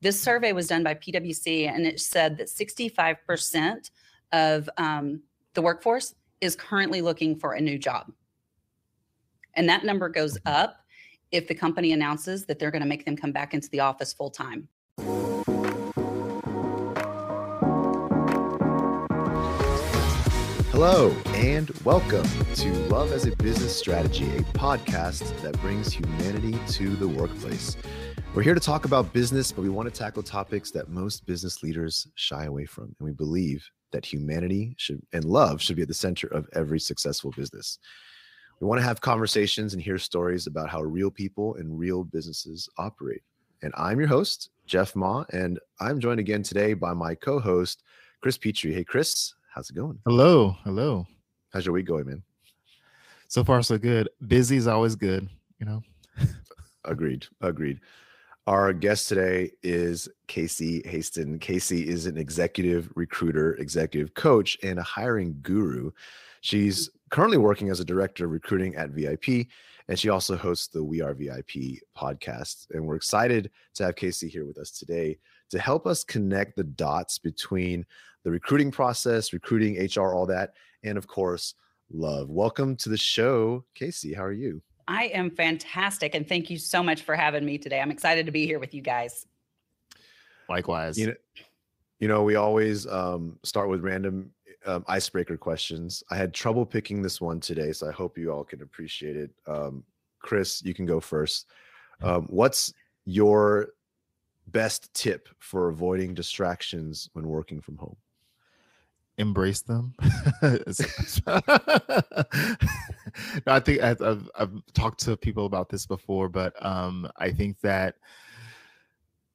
This survey was done by PwC, and it said that 65% of um, the workforce is currently looking for a new job. And that number goes up if the company announces that they're going to make them come back into the office full time. Hello, and welcome to Love as a Business Strategy, a podcast that brings humanity to the workplace. We're here to talk about business, but we want to tackle topics that most business leaders shy away from. And we believe that humanity should and love should be at the center of every successful business. We want to have conversations and hear stories about how real people and real businesses operate. And I'm your host, Jeff Ma, and I'm joined again today by my co-host, Chris Petrie. Hey, Chris, How's it going? Hello. Hello. How's your week going, man? So far, so good. Busy is always good, you know? agreed. Agreed. Our guest today is Casey Haston. Casey is an executive recruiter, executive coach, and a hiring guru. She's currently working as a director of recruiting at VIP, and she also hosts the We Are VIP podcast. And we're excited to have Casey here with us today to help us connect the dots between the recruiting process, recruiting, HR, all that, and of course, love. Welcome to the show, Casey. How are you? I am fantastic. And thank you so much for having me today. I'm excited to be here with you guys. Likewise. You know, you know we always um, start with random um, icebreaker questions. I had trouble picking this one today, so I hope you all can appreciate it. Um, Chris, you can go first. Um, what's your best tip for avoiding distractions when working from home? Embrace them. I think I've, I've, talked to people about this before, but um, I think that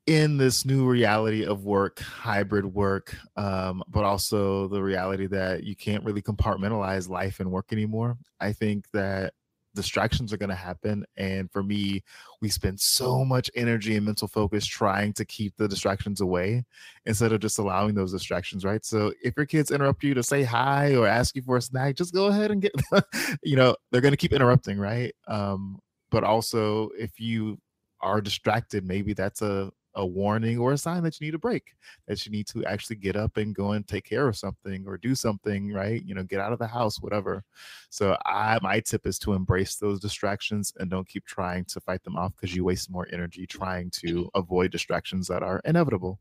in this new reality of work, hybrid work, um, but also the reality that you can't really compartmentalize life and work anymore, I think that distractions are going to happen. And for me, we spend so much energy and mental focus trying to keep the distractions away instead of just allowing those distractions, right? So if your kids interrupt you to say hi or ask you for a snack, just go ahead and get, you know, they're going to keep interrupting, right? Um, but also, if you are distracted, maybe that's a a warning or a sign that you need a break, that you need to actually get up and go and take care of something or do something, right? You know, get out of the house, whatever. So I my tip is to embrace those distractions and don't keep trying to fight them off because you waste more energy trying to avoid distractions that are inevitable.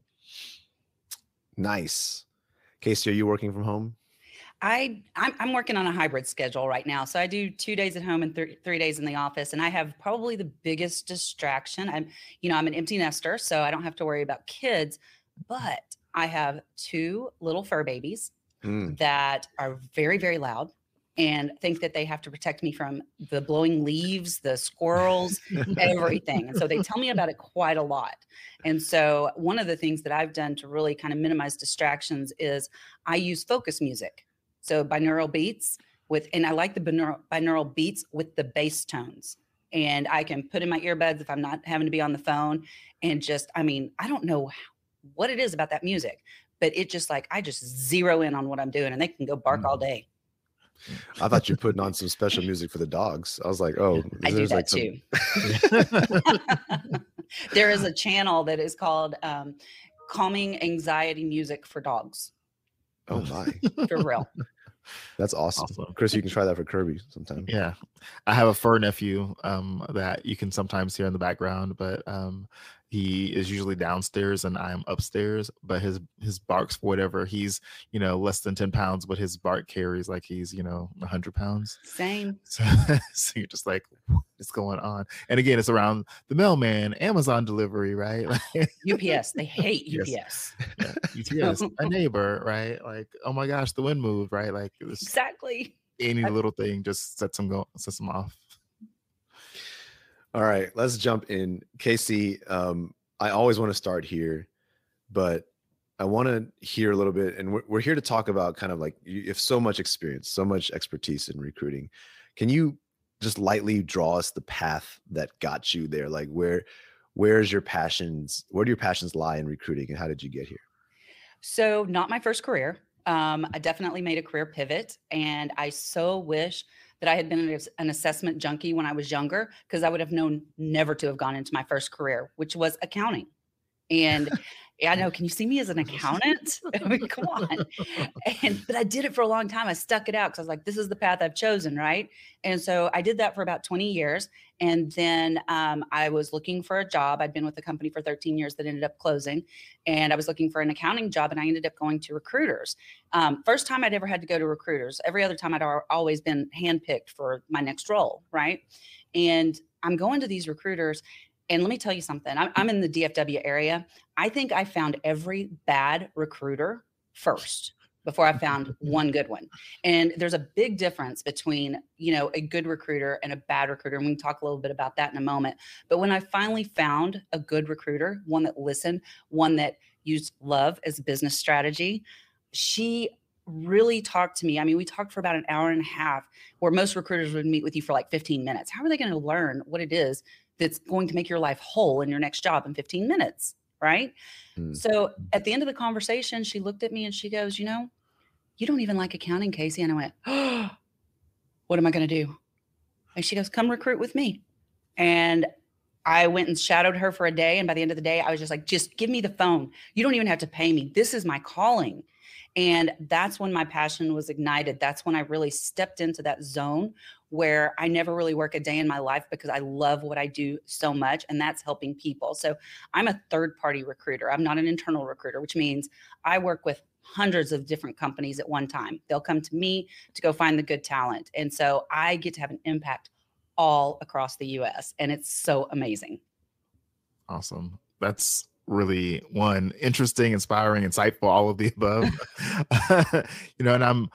Nice. Casey, are you working from home? I I'm, I'm, working on a hybrid schedule right now. So I do two days at home and th- three days in the office, and I have probably the biggest distraction. I'm you know I'm an empty nester, so I don't have to worry about kids, but I have two little fur babies mm. that are very very loud and think that they have to protect me from the blowing leaves, the squirrels, everything. And so they tell me about it quite a lot. And so one of the things that I've done to really kind of minimize distractions is I use focus music. So binaural beats with, and I like the binaural, binaural beats with the bass tones. And I can put in my earbuds if I'm not having to be on the phone. And just, I mean, I don't know what it is about that music, but it just like, I just zero in on what I'm doing and they can go bark mm. all day. I thought you are putting on some special music for the dogs. I was like, oh, I do that like too. there is a channel that is called um, Calming Anxiety Music for Dogs. Oh my. For real. That's awesome. awesome. Chris, you can try that for Kirby sometime. Yeah. I have a fur nephew um, that you can sometimes hear in the background, but um, he is usually downstairs and I'm upstairs, but his his barks for whatever he's you know less than 10 pounds, but his bark carries like he's you know 100 pounds. Same. So, so you're just like, what's going on? And again, it's around the mailman, Amazon delivery, right? UPS, they hate UPS. Yeah, UPS, a neighbor, right? Like, oh my gosh, the wind moved, right? Like it was exactly any little thing just sets them go sets them off. All right, let's jump in. Casey, um, I always want to start here, but I want to hear a little bit, and we're, we're here to talk about kind of like you have so much experience, so much expertise in recruiting. Can you just lightly draw us the path that got you there? Like where where's your passions? Where do your passions lie in recruiting, and how did you get here? So, not my first career. Um, I definitely made a career pivot, and I so wish that I had been an assessment junkie when I was younger because I would have known never to have gone into my first career, which was accounting. And yeah, I know. Can you see me as an accountant? I mean, come on. And but I did it for a long time. I stuck it out because I was like, this is the path I've chosen, right? And so I did that for about 20 years. And then um, I was looking for a job. I'd been with the company for 13 years that ended up closing. And I was looking for an accounting job and I ended up going to recruiters. Um, first time I'd ever had to go to recruiters. Every other time I'd always been handpicked for my next role, right? And I'm going to these recruiters and let me tell you something. I'm, I'm in the DFW area. I think I found every bad recruiter first before I found one good one. And there's a big difference between, you know, a good recruiter and a bad recruiter. And we can talk a little bit about that in a moment. But when I finally found a good recruiter, one that listened, one that used love as a business strategy, she really talked to me. I mean, we talked for about an hour and a half, where most recruiters would meet with you for like 15 minutes. How are they going to learn what it is that's going to make your life whole in your next job in 15 minutes? Right. Mm. So at the end of the conversation, she looked at me and she goes, You know, you don't even like accounting, Casey. And I went, Oh, what am I going to do? And she goes, Come recruit with me. And I went and shadowed her for a day. And by the end of the day, I was just like, Just give me the phone. You don't even have to pay me. This is my calling. And that's when my passion was ignited. That's when I really stepped into that zone where I never really work a day in my life because I love what I do so much, and that's helping people. So I'm a third party recruiter. I'm not an internal recruiter, which means I work with hundreds of different companies at one time. They'll come to me to go find the good talent. And so I get to have an impact all across the US, and it's so amazing. Awesome. That's really one interesting, inspiring, insightful, all of the above. you know, and I'm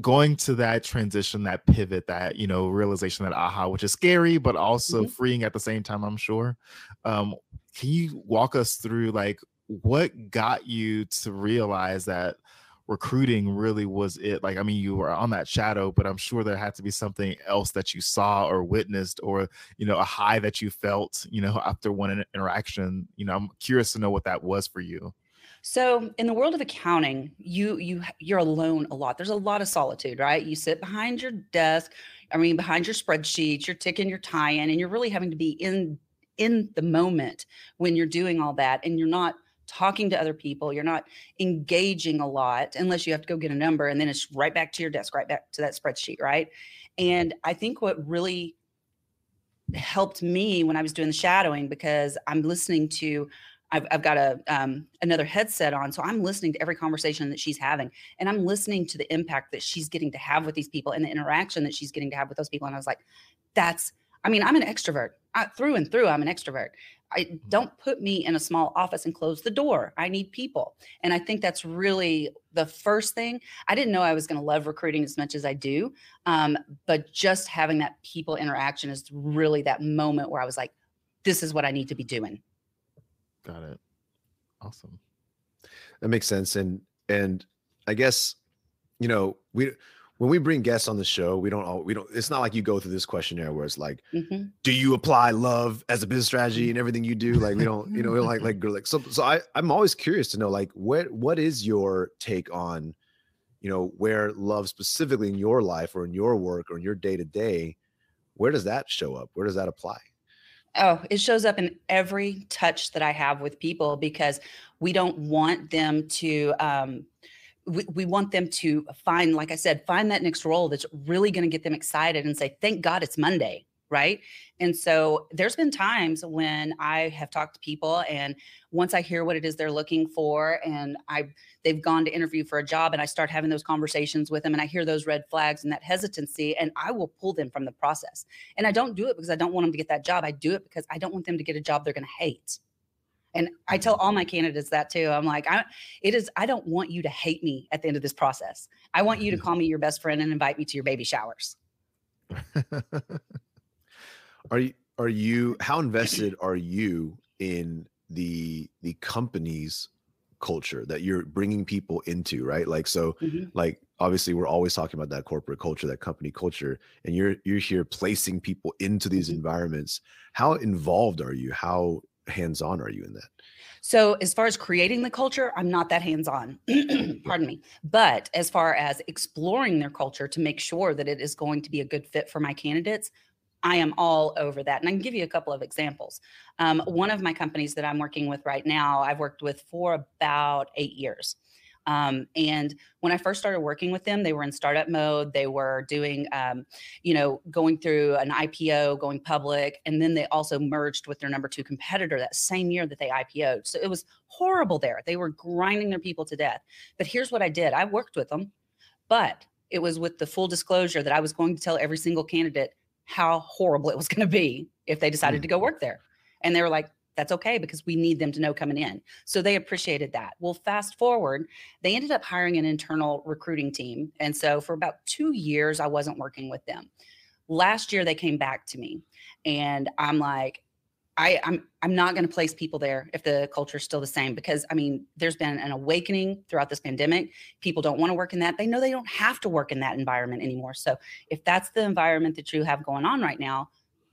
going to that transition, that pivot, that you know, realization, that aha, which is scary, but also mm-hmm. freeing at the same time, I'm sure. Um, can you walk us through like what got you to realize that recruiting really was it like i mean you were on that shadow but i'm sure there had to be something else that you saw or witnessed or you know a high that you felt you know after one interaction you know i'm curious to know what that was for you. So in the world of accounting you you you're alone a lot. There's a lot of solitude right? You sit behind your desk i mean behind your spreadsheets you're ticking your tie in and you're really having to be in in the moment when you're doing all that and you're not talking to other people. You're not engaging a lot unless you have to go get a number and then it's right back to your desk, right back to that spreadsheet, right? And I think what really helped me when I was doing the shadowing because I'm listening to I've, I've got a um, another headset on, so I'm listening to every conversation that she's having, and I'm listening to the impact that she's getting to have with these people and the interaction that she's getting to have with those people. And I was like, "That's I mean, I'm an extrovert I, through and through. I'm an extrovert. I mm-hmm. don't put me in a small office and close the door. I need people. And I think that's really the first thing. I didn't know I was going to love recruiting as much as I do. Um, but just having that people interaction is really that moment where I was like, this is what I need to be doing. Got it. Awesome. That makes sense. And, and I guess, you know, we, when we bring guests on the show, we don't all we don't it's not like you go through this questionnaire where it's like, mm-hmm. do you apply love as a business strategy and everything you do? Like we don't, you know, we don't like like like so so I I'm always curious to know like what what is your take on, you know, where love specifically in your life or in your work or in your day to day, where does that show up? Where does that apply? Oh, it shows up in every touch that I have with people because we don't want them to um we, we want them to find, like I said, find that next role that's really going to get them excited and say, thank God it's Monday. Right. And so there's been times when I have talked to people and once I hear what it is they're looking for and I they've gone to interview for a job and I start having those conversations with them and I hear those red flags and that hesitancy and I will pull them from the process. And I don't do it because I don't want them to get that job. I do it because I don't want them to get a job they're going to hate. And I tell all my candidates that too. I'm like, I, it is, I don't want you to hate me at the end of this process. I want you to call me your best friend and invite me to your baby showers. are you, are you, how invested are you in the, the company's culture that you're bringing people into, right? Like, so mm-hmm. like, obviously we're always talking about that corporate culture, that company culture, and you're, you're here placing people into these mm-hmm. environments. How involved are you? How hands on are you in that? So, as far as creating the culture, I'm not that hands on. Pardon me. But as far as exploring their culture to make sure that it is going to be a good fit for my candidates, I am all over that. And I can give you a couple of examples. Um, one of my companies that I'm working with right now, I've worked with for about eight years. Um, and when I first started working with them, they were in startup mode. They were doing, um, you know, going through an IPO, going public, and then they also merged with their number two competitor that same year that they IPO'd. So it was horrible there. They were grinding their people to death. But here's what I did I worked with them, but it was with the full disclosure that I was going to tell every single candidate how horrible it was going to be if they decided to go work there. And they were like, that's okay because we need them to know coming in. So they appreciated that. Well, fast forward, they ended up hiring an internal recruiting team. And so for about two years, I wasn't working with them. Last year, they came back to me and I'm like, I, I'm I'm not going to place people there if the culture is still the same because I mean there's been an awakening throughout this pandemic. People don't want to work in that. They know they don't have to work in that environment anymore. So if that's the environment that you have going on right now,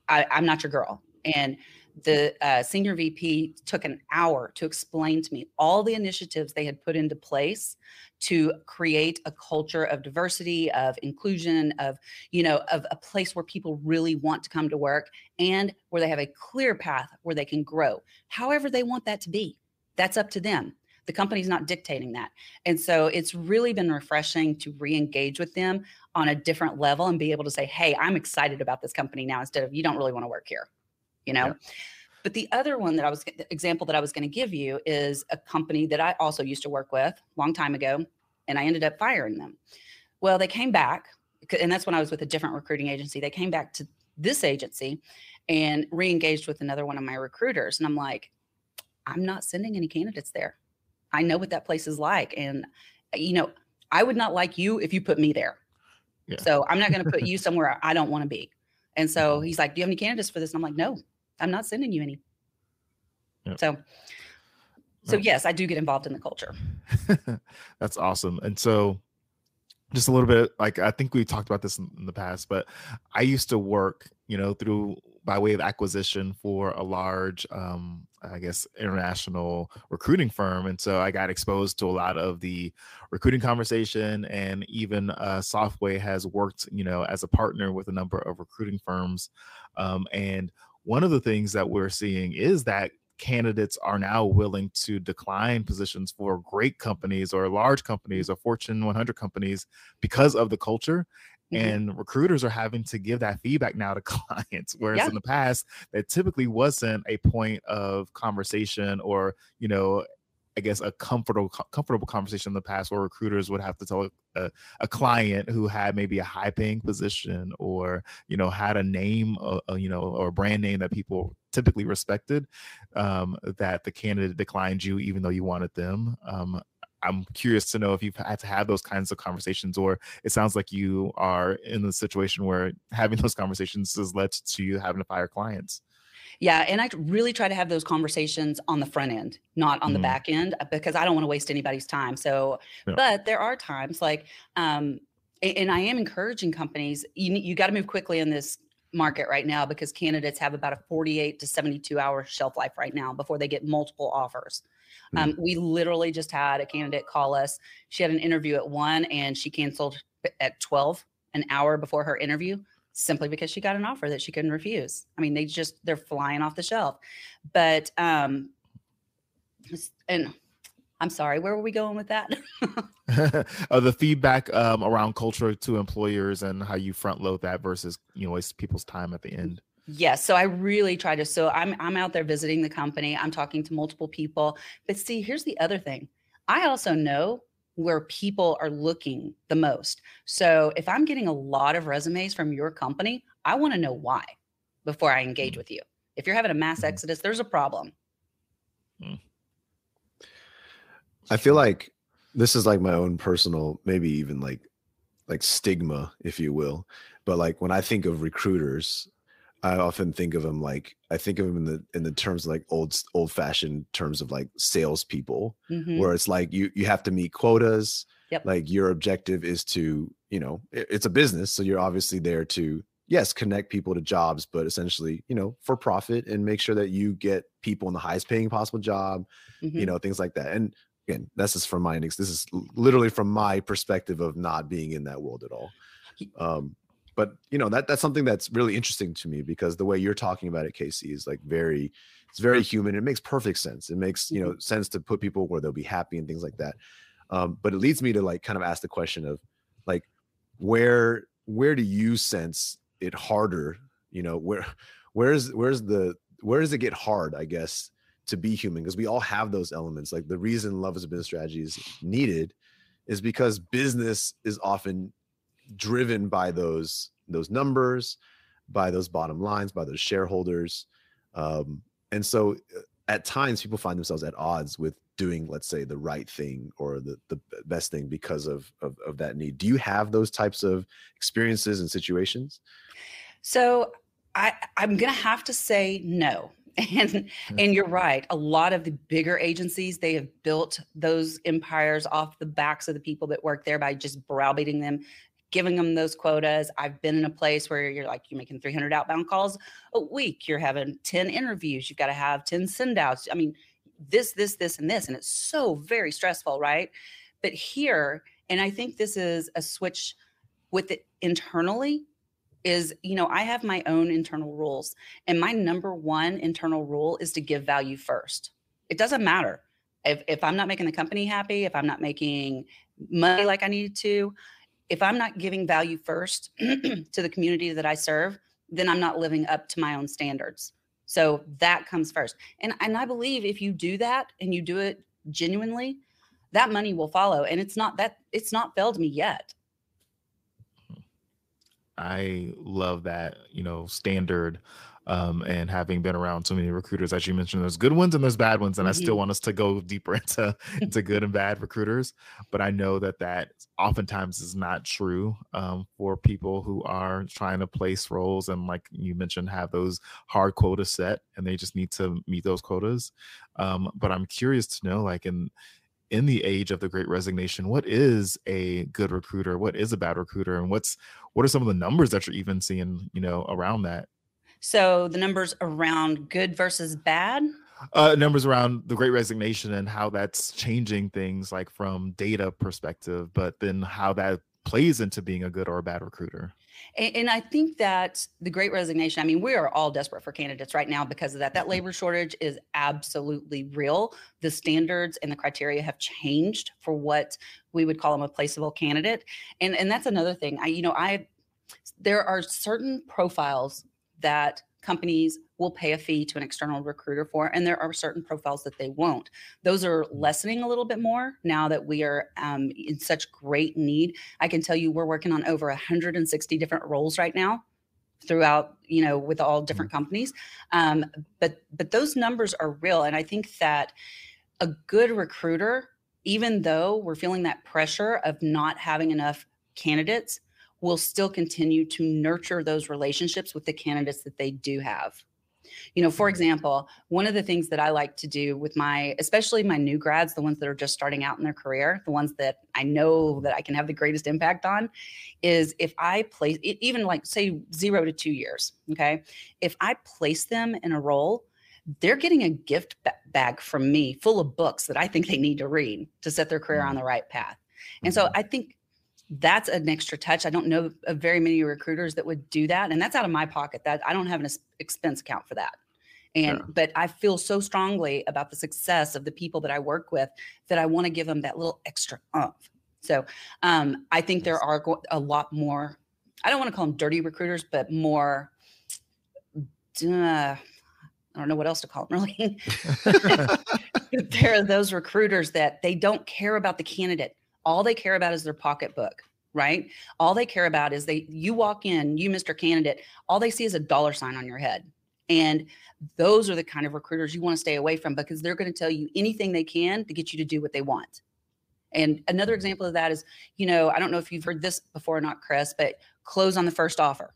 I, I'm not your girl. And the uh, senior VP took an hour to explain to me all the initiatives they had put into place to create a culture of diversity, of inclusion, of you know, of a place where people really want to come to work and where they have a clear path where they can grow. However, they want that to be. That's up to them. The company's not dictating that. And so it's really been refreshing to re-engage with them on a different level and be able to say, "Hey, I'm excited about this company now," instead of "You don't really want to work here." You know. Yeah. But the other one that I was the example that I was going to give you is a company that I also used to work with a long time ago, and I ended up firing them. Well, they came back, and that's when I was with a different recruiting agency. They came back to this agency and re-engaged with another one of my recruiters, and I'm like, I'm not sending any candidates there. I know what that place is like, and uh, you know, I would not like you if you put me there. Yeah. So I'm not going to put you somewhere I don't want to be. And so mm-hmm. he's like, "Do you have any candidates for this?" And I'm like, "No, I'm not sending you any." Yep. So, so yes, I do get involved in the culture. That's awesome. And so, just a little bit like I think we talked about this in, in the past, but I used to work, you know, through by way of acquisition for a large, um, I guess, international recruiting firm, and so I got exposed to a lot of the recruiting conversation, and even uh, Softway has worked, you know, as a partner with a number of recruiting firms, um, and one of the things that we're seeing is that candidates are now willing to decline positions for great companies or large companies or Fortune 100 companies because of the culture. Mhm. And recruiters are having to give that feedback now to clients, whereas Yeah. in the past, that typically wasn't a point of conversation or, you know, I guess a comfortable comfortable conversation in the past where recruiters would have to tell a, a client who had maybe a high paying position or you know had a name uh, uh, you know or a brand name that people typically respected um, that the candidate declined you even though you wanted them. Um, i'm curious to know if you've had to have those kinds of conversations or it sounds like you are in the situation where having those conversations has led to you having to fire clients Yeah, and I really try to have those conversations on the front end, not on the Mhm. back end, uh, because I don't want to waste anybody's time. So, Yeah. but there are times like, um, and I am encouraging companies. You you got to move quickly in this market right now because candidates have about a 48 to 72 hour shelf life right now before they get multiple offers. Um, we literally just had a candidate call us. She had an interview at one and she canceled at 12, an hour before her interview simply because she got an offer that she couldn't refuse. I mean, they just they're flying off the shelf. But um and I'm sorry, where were we going with that? uh, the feedback um, around culture to employers and how you front load that versus you know waste people's time at the end yes, so I really try to so I'm I'm out there visiting the company, I'm talking to multiple people. But see, here's the other thing. I also know where people are looking the most. So if I'm getting a lot of resumes from your company, I want to know why before I engage Mm. with you. If you're having a mass Mhm. exodus, there's a problem. I feel like this is like my own personal, maybe even like like stigma, if you will. But like when I think of recruiters, I often think of them like I think of them in the in the terms like old old fashioned terms of like salespeople, Mhm. where it's like you you have to meet quotas. Yep. Like your objective is to you know it- it's a business, so you're obviously there to yes connect people to jobs, but essentially you know for profit and make sure that you get people in the highest paying possible job Mhm. you know things like that and again that's just from my this is literally from my perspective of not being in that world at all um but you know that that's something that's really interesting to me because the way you're talking about it, Casey, is like very it's very human. It makes perfect sense. It makes you know sense to put people where they'll be happy and things like that. Um, but it leads me to like kind of ask the question of like where where do you sense it harder? You know where where's where's the where does it get hard? I guess to be human because we all have those elements. Like the reason love as a business strategy is needed is because business is often driven by those those numbers, by those bottom lines, by those shareholders. Um, and so uh, at times people find themselves at odds with doing let's say the right thing or the, the best thing because of, of, of that need do you have those types of experiences and situations so i i'm gonna have to say no and mm-hmm. and you're right a lot of the bigger agencies they have built those empires off the backs of the people that work there by just browbeating them giving them those quotas. I've been in a place where you're like, you're making 300 outbound calls a week. You're having 10 interviews. You've got to have 10 send outs. I mean, this, this, this, and this. And it's so very stressful, right? But here, and I think this is a switch with it internally is you know i have my own internal rules and my number one internal rule is to give value first it doesn't matter if, if i'm not making the company happy if i'm not making money like i need to if I'm not giving value first to the community that I serve, then I'm not living up to my own standards. So that comes first. And and I believe if you do that and you do it genuinely, that money will follow. And it's not that it's not failed me yet. I love that, you know, standard um, and having been around so many recruiters, as you mentioned, there's good ones and there's bad ones, and mm-hmm. I still mm-hmm. want us to go deeper into into good and bad recruiters. But I know that that oftentimes is not true um, for people who are trying to place roles and, like you mentioned, have those hard quotas set, and they just need to meet those quotas. Um, but I'm curious to know, like in in the age of the great resignation what is a good recruiter what is a bad recruiter and what's what are some of the numbers that you're even seeing you know around that so the numbers around good versus bad. Uh, numbers around the Great Resignation and how that's changing things, like from data perspective, but then how that plays into being a good or a bad recruiter. And, and, I think that the great resignation, I mean, we are all desperate for candidates right now because of that. That mm-hmm. labor shortage is absolutely real. The standards and the criteria have changed for what we would call them a placeable candidate. And, and that's another thing. I, you know, I, there are certain profiles that companies will pay a fee to an external recruiter for, and there are certain profiles that they won't. Those are lessening a little bit more now that we are um, in such great need. I can tell you we're working on over 160 different roles right now throughout you know with all different mm-hmm. companies um, but but those numbers are real and i think that a good recruiter even though we're feeling that pressure of not having enough candidates will still continue to nurture those relationships with the candidates that they do have. You know, for mm-hmm. example, one of the things that I like to do with my, especially my new grads, the ones that are just starting out in their career, the ones that I know that I can have the greatest impact on, is if I place, even like say zero to two years, okay? If I place them in a role, they're getting a gift bag from me full of books that I think they need to read to set their career on mm-hmm. the right path. And so mm-hmm. I think that's an extra touch. I don't know of very many recruiters that would do that, and that's out of my pocket. That I don't have an expense account for that. And yeah. but I feel so strongly about the success of the people that I work with that I want to give them that little extra umph. So um, I think there are a lot more. I don't want to call them dirty recruiters, but more. Uh, I don't know what else to call them really. there are those recruiters that they don't care about the candidate all they care about is their pocketbook right? All they care about is they you walk in you mr candidate all they see is a dollar sign on your head. And those are the kind of recruiters you want to stay away from because they're going to tell you anything they can to get you to do what they want. And another example of that is you know i don't know if you've heard this before or not chris but close on the first offer.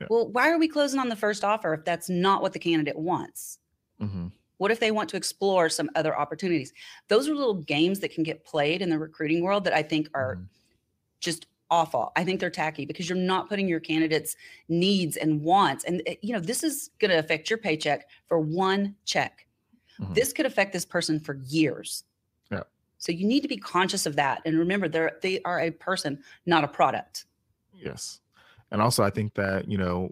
Yeah. well why are we closing on the first offer if that's not what the candidate wants? Mm-hmm. What if they want to explore some other opportunities? Those are little games that can get played in the recruiting world that I think are mm-hmm. just awful. I think they're tacky because you're not putting your candidates' needs and wants. And eh, you know, this is going to affect your paycheck for one check. Mm-hmm. This could affect this person for years. Yeah. So you need to be conscious of that and remember they're they are a person, not a product. Yes. and also i think that you know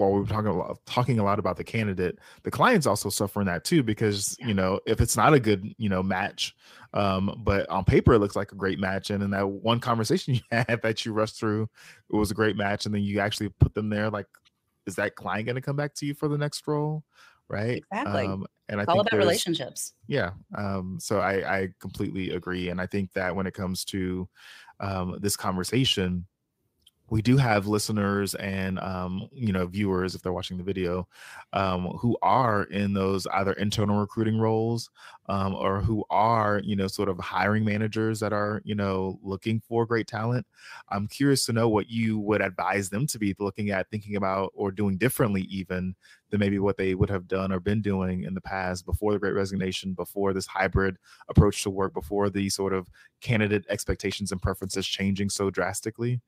while we are talking a lot, talking a lot about the candidate, the client's also suffering that too because you know if it's not a good you know match, um, but on paper it looks like a great match, and in that one conversation you had that you rushed through, it was a great match, and then you actually put them there. Like, is that client going to come back to you for the next role? Right. Exactly. Um, and I all about relationships. Yeah. Um, so I, I completely agree, and I think that when it comes to um, this conversation we do have listeners and um, you know viewers if they're watching the video um, who are in those either internal recruiting roles um, or who are you know sort of hiring managers that are you know looking for great talent. I'm curious to know what you would advise them to be looking at thinking about or doing differently even than maybe what they would have done or been doing in the past before the great resignation before this hybrid approach to work before the sort of candidate expectations and preferences changing so drastically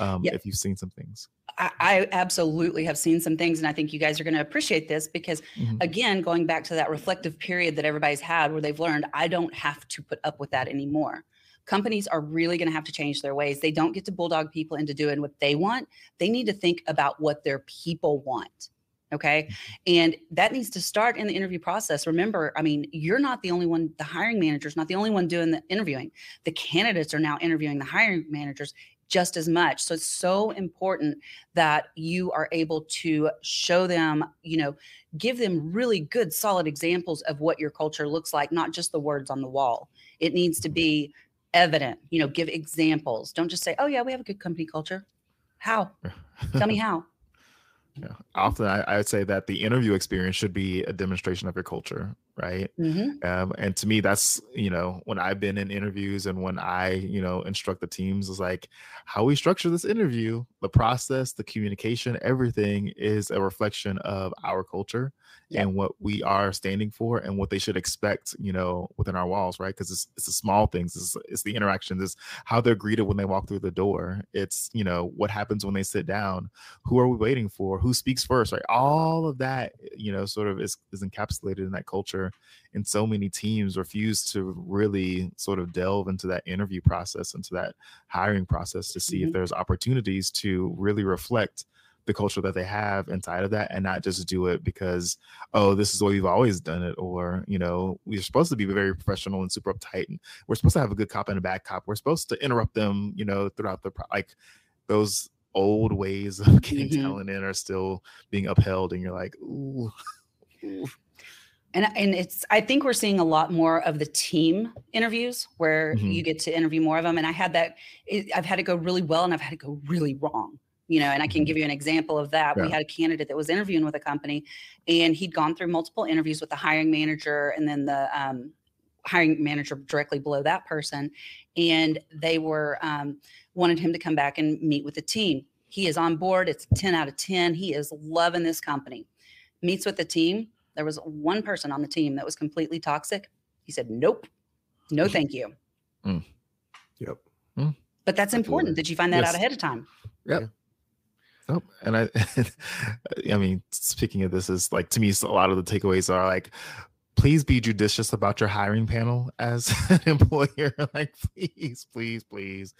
um, if you've seen some things. I, I, absolutely have seen some things, and I think you guys are going to appreciate this because, mm-hmm. again, going back to that reflective period that everybody's had where they've learned, I don't have to put up with that anymore. Companies are really going to have to change their ways. They don't get to bulldog people into doing what they want. They need to think about what their people want. Okay. Mm-hmm. And that needs to start in the interview process. Remember, I mean, you're not the only one, the hiring manager is not the only one doing the interviewing. The candidates are now interviewing the hiring managers just as much. So it's so important that you are able to show them, you know, give them really good, solid examples of what your culture looks like, not just the words on the wall. It needs to be evident, you know, give examples. Don't just say, oh, yeah, we have a good company culture. How? Tell me how. Yeah. Often I, I, would say that the interview experience should be a demonstration of your culture, right? Mm-hmm. Um, and to me, that's, you know, when I've been in interviews and when I, you know, instruct the teams is like how we structure this interview, the process, the communication, everything is a reflection of our culture and what we are standing for and what they should expect, you know, within our walls, right? Because it's, it's the small things, it's, it's the interactions, it's how they're greeted when they walk through the door. It's, you know, what happens when they sit down, who are we waiting for, who speaks first, right? All of that, you know, sort of is, is encapsulated in that culture. And so many teams refuse to really sort of delve into that interview process, into that hiring process to see mm-hmm. if there's opportunities to really reflect the culture that they have inside of that and not just do it because oh this is the way we've always done it or you know we're supposed to be very professional and super uptight and we're supposed to have a good cop and a bad cop we're supposed to interrupt them you know throughout the like those old ways of getting mm-hmm. talent in are still being upheld and you're like ooh, ooh. And, and it's i think we're seeing a lot more of the team interviews where mm-hmm. you get to interview more of them. And i had that i've had it go really well and i've had it go really wrong you know and i can mm-hmm. give you an example of that. Yeah. we had a candidate that was interviewing with a company and he'd gone through multiple interviews with the hiring manager and then the um, hiring manager directly below that person. And they were um, wanted him to come back and meet with the team. He is on board. It's 10 out of 10 he is loving this company. Meets with the team there was one person on the team that was completely toxic. He said nope. No thank you. Mm. yep. Mm. but that's important. did you find that yes. out ahead of time? Yep. Oh, and I, I mean, speaking of this, is like to me, a lot of the takeaways are like, please be judicious about your hiring panel as an employer. like, please, please, please.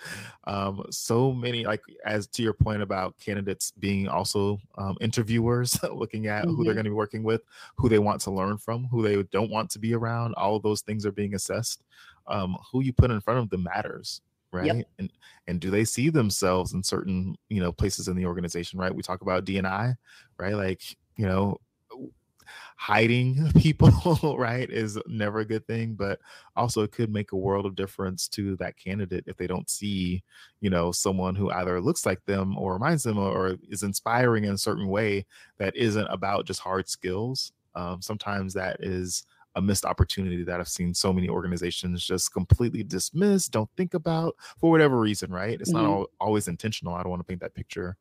Um, so many, like, as to your point about candidates being also um, interviewers, looking at mm-hmm. who they're mm-hmm. going to be working with, who they want to learn from, who they don't want to be around. All of those things are being assessed. Um, who you put in front of them matters right yep. and and do they see themselves in certain you know places in the organization right we talk about dni right like you know hiding people right is never a good thing but also it could make a world of difference to that candidate if they don't see you know someone who either looks like them or reminds them or is inspiring in a certain way that isn't about just hard skills um, sometimes that is a missed opportunity that I've seen so many organizations just completely dismiss, don't think about for whatever reason, right? It's mm-hmm. not all, always intentional. I don't want to paint that picture.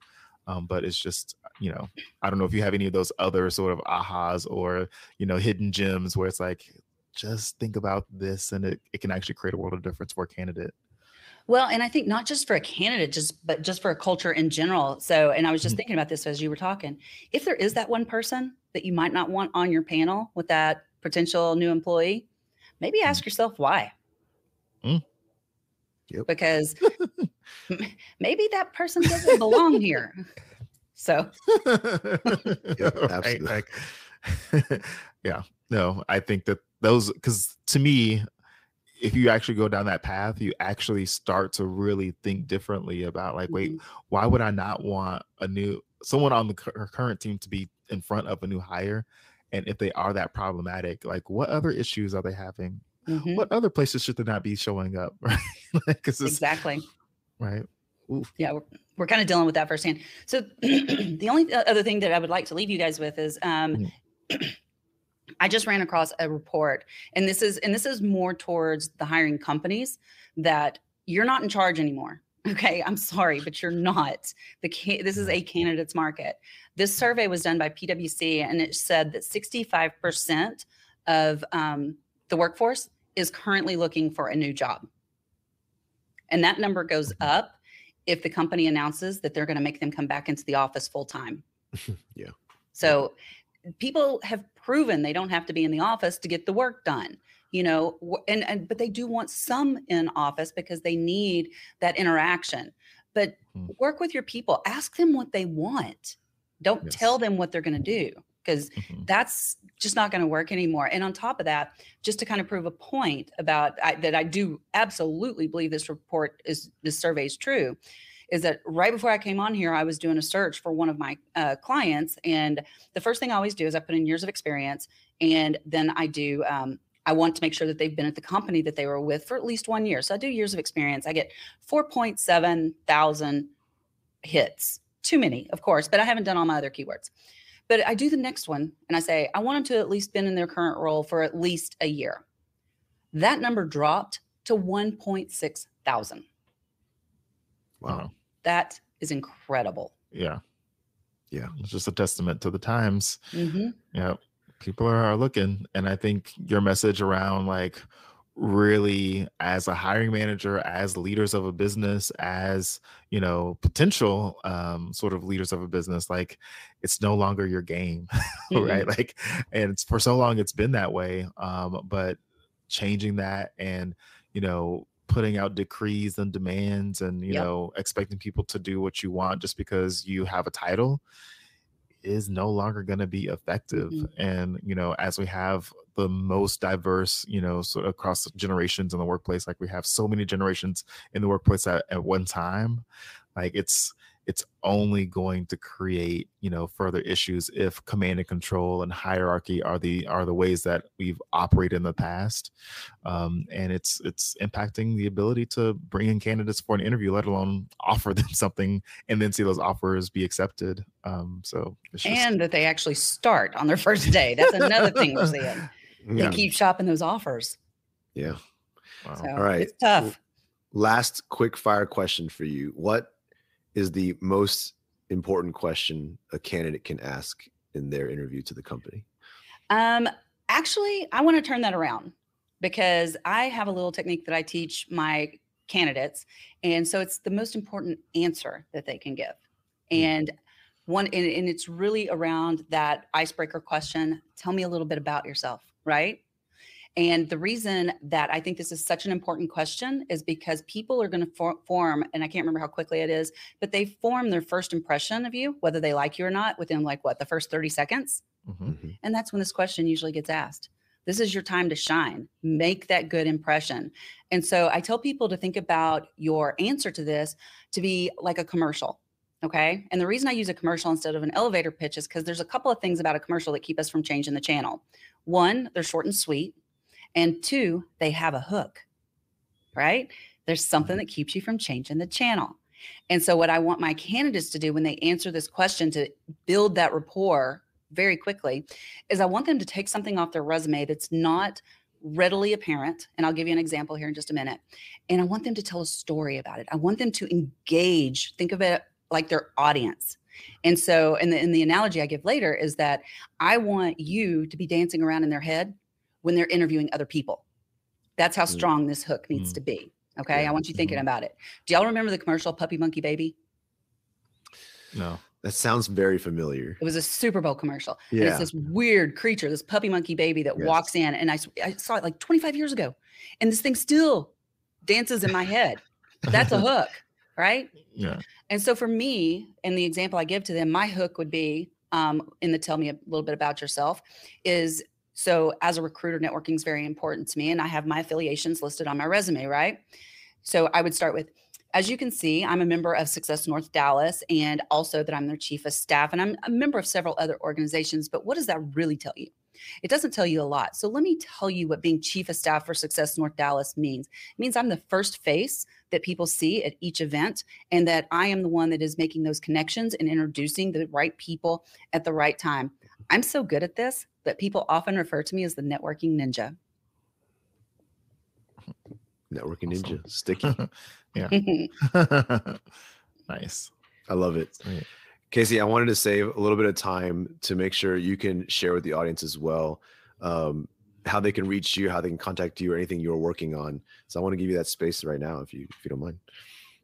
Um, but it's just, you know, I don't know if you have any of those other sort of ahas or, you know, hidden gems where it's like, just think about this and it, it can actually create a world of difference for a candidate. Well, and I think not just for a candidate, just but just for a culture in general. So, and I was just mm-hmm. thinking about this as you were talking. If there is that one person that you might not want on your panel with that potential new employee, maybe ask mm. yourself why. Mm. Yep. Because maybe that person doesn't belong here. So, Yeah, Right, like- yeah, no, I think that those, because to me, if you actually go down that path, you actually start to really think differently about, like, wait, mhm, why would I not want a new someone on the cur- current team to be in front of a new hire? And if they are that problematic, like, what other issues are they having? mhm, What other places should they not be showing up? Right? Because it's exactly. Right. yeah we're, we're kind of dealing with that firsthand. So the only other thing that i would like to leave you guys with is um i just ran across a report and this is and this is more towards the hiring companies that you're not in charge anymore okay? I'm sorry but you're not. The ca- this is a candidates market. This survey was done by PwC and it said that 65% of um, the workforce is currently looking for a new job and that number goes up if the company announces that they're going to make them come back into the office full time. Yeah. So people have proven they don't have to be in the office to get the work done. You know, and, and but they do want some in office because they need that interaction. But Mm. work with your people. Ask them what they want. Don't tell them what they're going to do because Mhm. that's just not going to work anymore. And on top of that, just to kind of prove a point about I, that I do absolutely believe this report is this survey is true, is that right before I came on here, I was doing a search for one of my uh, clients, and the first thing I always do is I put in years of experience, and then I do. Um, I want to make sure that they've been at the company that they were with for at least one year. So I do years of experience. I get 4.7 thousand hits. Too many, of course, but I haven't done all my other keywords. But I do the next one and I say, I want them to at least been in their current role for at least a year. That number dropped to 1.6 thousand. Wow. That is incredible. Yeah. Yeah. It's just a testament to the times. Mhm. Yeah. People are, are looking. And I think your message around like really as a hiring manager, as leaders of a business, as you know, potential um sort of leaders of a business, like it's no longer your game. right. Like and it's for so long it's been that way. Um, but changing that and you know putting out decrees and demands and you Yep. know expecting people to do what you want just because you have a title is no longer going to be effective Mhm. and you know as we have the most diverse you know sort of across generations in the workplace like we have so many generations in the workplace at, at one time like it's it's only going to create you know further issues if command and control and hierarchy are the are the ways that we've operated in the past um, and it's it's impacting the ability to bring in candidates for an interview let alone offer them something and then see those offers be accepted um, so it's just, And that they actually start on their first day. That's another thing we're seeing. Yeah. They keep shopping those offers. Yeah. wow. So All right. it's tough. Last quick fire question for you. What is the most important question a candidate can ask in their interview to the company? Um, actually, I want to turn that around because I have a little technique that I teach my candidates, and so it's the most important answer that they can give. Mm. And one, and, and it's really around that icebreaker question. Tell me a little bit about yourself, right? And the reason that I think this is such an important question is because people are going to for- form, and I can't remember how quickly it is, but they form their first impression of you, whether they like you or not, within like what, the first 30 seconds. Mhm. Mhm. And that's when this question usually gets asked. This is your time to shine. Make that good impression. And so I tell people to think about your answer to this to be like a commercial. Okay. And the reason I use a commercial instead of an elevator pitch is because there's a couple of things about a commercial that keep us from changing the channel. One, they're short and sweet. And two, they have a hook, right? There's something mm-hmm. that keeps you from changing the channel. And so, what I want my candidates to do when they answer this question to build that rapport very quickly is I want them to take something off their resume that's not readily apparent. And I'll give you an example here in just a minute. And I want them to tell a story about it. I want them to engage, think of it like their audience. And so, and the, and the analogy I give later is that I want you to be dancing around in their head when they're interviewing other people. That's how Mm. strong this hook needs Mm. to be. Okay. Yeah. I want you thinking Mhm. about it. Do y'all remember the commercial Puppy Monkey Baby? no That sounds very familiar. It was a Super Bowl commercial. And it's this weird creature, this puppy monkey baby that Yes. walks in. And I, I saw it like 25 years ago. And this thing still dances in my head. That's a hook. Right? Yeah. And so for me, and the example I give to them, my hook would be um, in the tell me a little bit about yourself is so as a recruiter, networking is very important to me. And I have my affiliations listed on my resume, right? So I would start with, as you can see, I'm a member of Success North Dallas and also that I'm their chief of staff. And I'm a member of several other organizations. But what does that really tell you? It doesn't tell you a lot. So let me tell you what being chief of staff for Success North Dallas means. It means I'm the first face that people see at each event and that I am the one that is making those connections and introducing the right people at the right time. I'm so good at this that people often refer to me as the networking ninja. Networking Awesome. ninja, sticky. yeah. nice. I love it. Sweet. Casey, I wanted to save a little bit of time to make sure you can share with the audience as well um, how they can reach you, how they can contact you, or anything you're working on. So I want to give you that space right now, if you if you don't mind.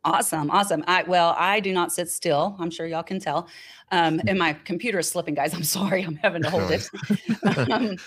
Awesome, awesome. I well, I do not sit still. I'm sure y'all can tell. Um, and my computer is slipping, guys. I'm sorry. I'm having to hold it. um,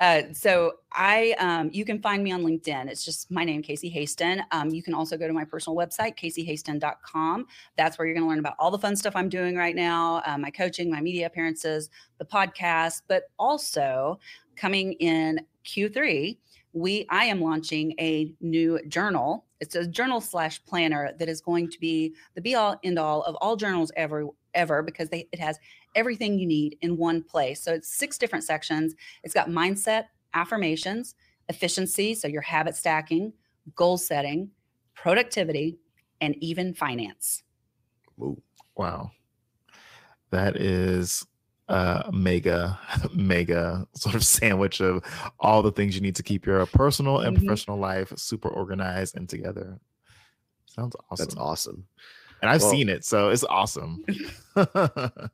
uh, so I, um, you can find me on LinkedIn. It's just my name, Casey Haston. Um, you can also go to my personal website, caseyhaston.com. That's where you're going to learn about all the fun stuff I'm doing right now, uh, my coaching, my media appearances, the podcast, but also coming in Q3 we i am launching a new journal it's a journal slash planner that is going to be the be all end all of all journals ever ever because they, it has everything you need in one place. So it's six different sections. It's got mindset affirmations efficiency so your habit stacking goal setting productivity and even finance. Ooh, Wow. That is a mega, mega sort of sandwich of all the things you need to keep your personal and Mhm. professional life super organized and together. Sounds awesome. that's awesome. And I've Well- seen it, so it's awesome.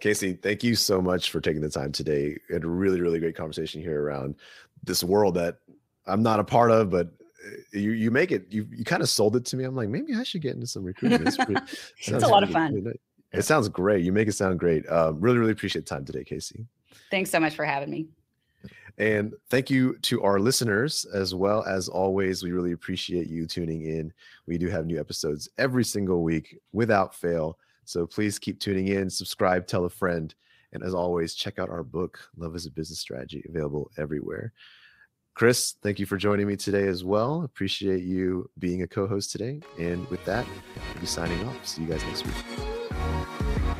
Casey, thank you so much for taking the time today. We had a really, really great conversation here around this world that I'm not a part of, but uh, you you make it. You you kind of sold it to me. I'm like, maybe I should get into some recruitment. It's, pretty- sounds a lot of fun. really nice. It sounds great. You make it sound great. Um, really, really appreciate the time today, Casey. thanks so much for having me And thank you to our listeners as well. As always, we really appreciate you tuning in. We do have new episodes every single week without fail. So please keep tuning in, subscribe, tell a friend. And as always, check out our book, Love is a Business Strategy, available everywhere. Chris, thank you for joining me today as well. Appreciate you being a co host today. And with that, we'll be signing off. See you guys next week.